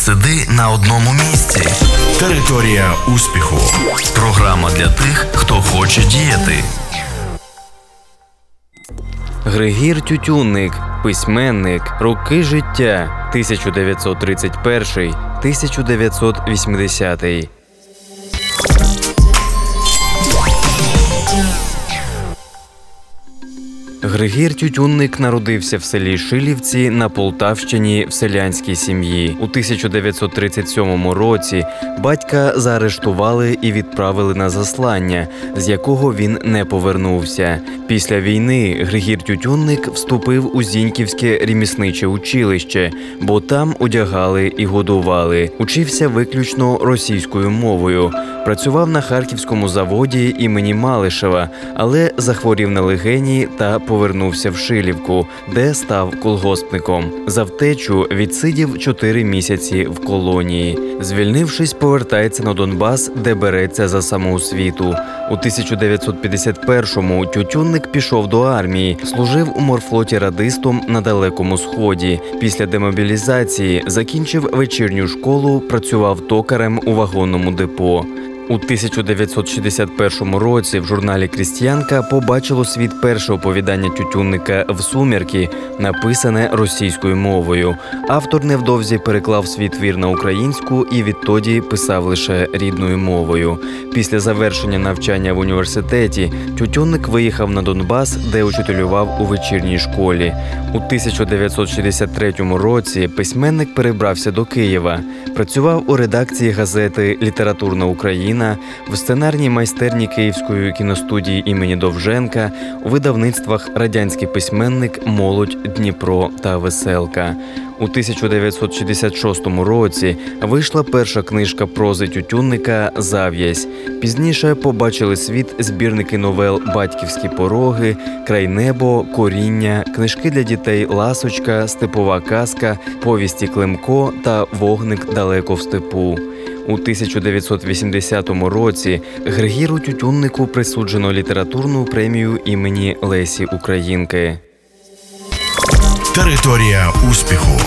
сиди на одному місці. Територія успіху. Програма для тих, хто хоче діяти. Григір Тютюнник, письменник, роки життя 1931-1980. Григір Тютюнник народився в селі Шилівці на Полтавщині в селянській сім'ї. У 1937 році батька заарештували і відправили на заслання, з якого він не повернувся. Після війни Григір Тютюнник вступив у Зіньківське ремісниче училище, бо там одягали і годували. Учився виключно російською мовою. Працював на харківському заводі імені Малишева, але захворів на легені та повернувся в Шилівку, де став колгоспником. За втечу відсидів 4 місяці в колонії. Звільнившись, повертається на Донбас, де береться за самоосвіту. У 1951-му Тютюнник пішов до армії, служив у морфлоті радистом на далекому сході. Після демобілізації закінчив вечірню школу, працював токарем у вагонному депо. У 1961 році в журналі Крістіянка побачило світ перше оповідання тютюнника в сумірки, написане російською мовою. Автор невдовзі переклав свій твір на українську і відтоді писав лише рідною мовою. Після завершення навчання в університеті Тютюнник виїхав на Донбас, де учителював у вечірній школі. У 1963 році письменник перебрався до Києва. Працював у редакції газети Літературна Україна, в сценарній майстерні Київської кіностудії імені Довженка, у видавництвах Радянський письменник, Молодь, Дніпро та Веселка. У 1966 році вийшла перша книжка прози Тютюнника Зав'язь. Пізніше побачили світ збірники новел Батьківські пороги, Крайнебо, Коріння, книжки для дітей Ласочка, Степова казка, Повісті Климко та Вогник далеко в степу. У 1980 році Григіру Тютюннику присуджено літературну премію імені Лесі Українки. Територія успіху.